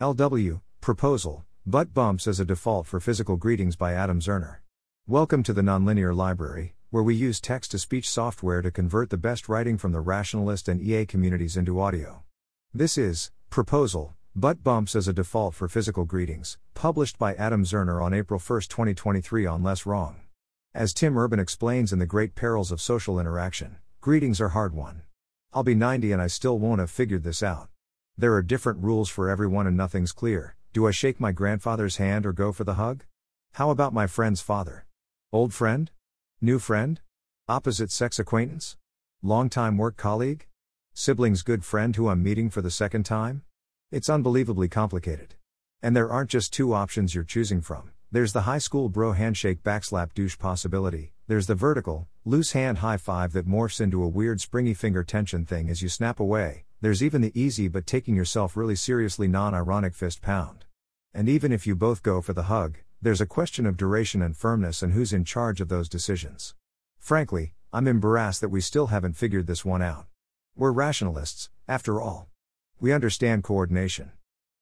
LW, Proposal, Butt Bumps as a Default for Physical Greetings by Adam Zerner. Welcome to the Nonlinear Library, where we use text to speech software to convert the best writing from the rationalist and EA communities into audio. This is Proposal, Butt Bumps as a Default for Physical Greetings, published by Adam Zerner on April 1, 2023 on Less Wrong. As Tim Urban explains in The Great Perils of Social Interaction, greetings are hard won. I'll be 90 and I still won't have figured this out. There are different rules for everyone and nothing's clear. Do I shake my grandfather's hand or go for the hug? How about my friend's father? Old friend? New friend? Opposite sex acquaintance? Longtime work colleague? Sibling's good friend who I'm meeting for the second time? It's unbelievably complicated. And there aren't just two options you're choosing from. There's the high school bro handshake backslap douche possibility, there's the vertical, loose hand high five that morphs into a weird springy finger tension thing as you snap away, there's even the easy but taking yourself really seriously non ironic fist pound. And even if you both go for the hug, there's a question of duration and firmness and who's in charge of those decisions. Frankly, I'm embarrassed that we still haven't figured this one out. We're rationalists, after all. We understand coordination.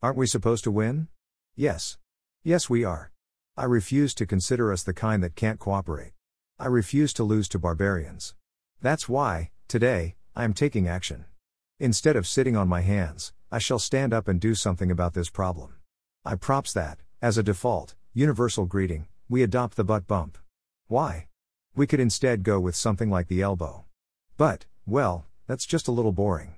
Aren't we supposed to win? Yes. Yes, we are. I refuse to consider us the kind that can't cooperate. I refuse to lose to barbarians. That's why, today, I am taking action. Instead of sitting on my hands, I shall stand up and do something about this problem. I props that, as a default, universal greeting, we adopt the butt bump. Why? We could instead go with something like the elbow. But, well, that's just a little boring.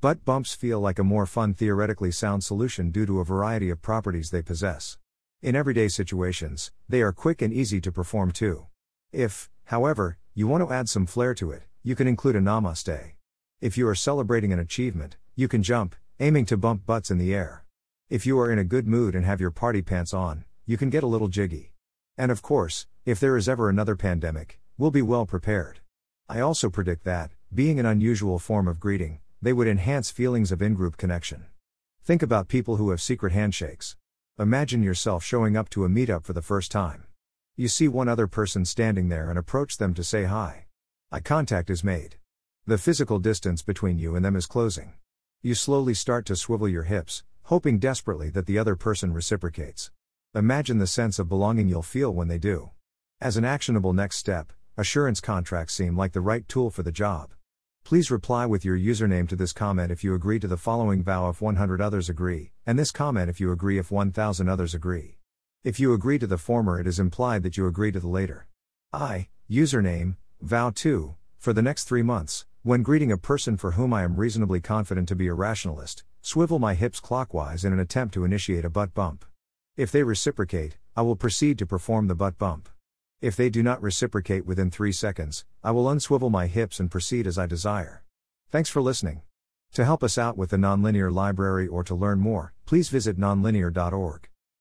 Butt bumps feel like a more fun, theoretically sound solution due to a variety of properties they possess. In everyday situations, they are quick and easy to perform too. If, however, you want to add some flair to it, you can include a namaste. If you are celebrating an achievement, you can jump, aiming to bump butts in the air. If you are in a good mood and have your party pants on, you can get a little jiggy. And of course, if there is ever another pandemic, we'll be well prepared. I also predict that, being an unusual form of greeting, they would enhance feelings of in group connection. Think about people who have secret handshakes. Imagine yourself showing up to a meetup for the first time. You see one other person standing there and approach them to say hi. Eye contact is made. The physical distance between you and them is closing. You slowly start to swivel your hips, hoping desperately that the other person reciprocates. Imagine the sense of belonging you'll feel when they do. As an actionable next step, assurance contracts seem like the right tool for the job. Please reply with your username to this comment if you agree to the following vow if 100 others agree, and this comment if you agree if 1000 others agree. If you agree to the former, it is implied that you agree to the later. I, username, vow 2, for the next three months, when greeting a person for whom I am reasonably confident to be a rationalist, swivel my hips clockwise in an attempt to initiate a butt bump. If they reciprocate, I will proceed to perform the butt bump. If they do not reciprocate within 3 seconds, I will unswivel my hips and proceed as I desire. Thanks for listening. To help us out with the Nonlinear Library or to learn more, please visit nonlinear.org.